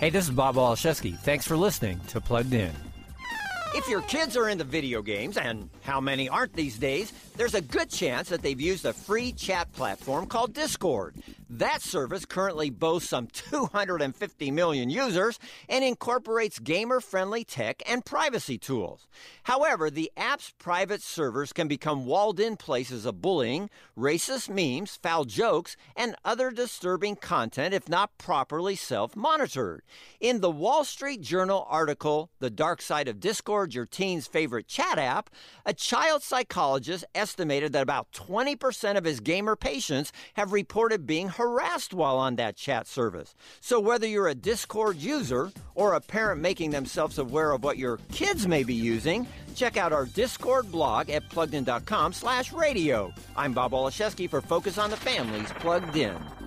Hey, this is Bob Waliszewski. Thanks for listening to Plugged In. If your kids are into video games, and how many aren't these days, there's a good chance that they've used a free chat platform called Discord. That service currently boasts some 250 million users and incorporates gamer friendly tech and privacy tools. However, the app's private servers can become walled in places of bullying, racist memes, foul jokes, and other disturbing content if not properly self monitored. In the Wall Street Journal article, The Dark Side of Discord, your teen's favorite chat app, a child psychologist estimated that about 20% of his gamer patients have reported being harassed while on that chat service. So whether you're a Discord user or a parent making themselves aware of what your kids may be using, check out our Discord blog at pluggedin.com slash radio. I'm Bob Waliszewski for Focus on the Family's Plugged In.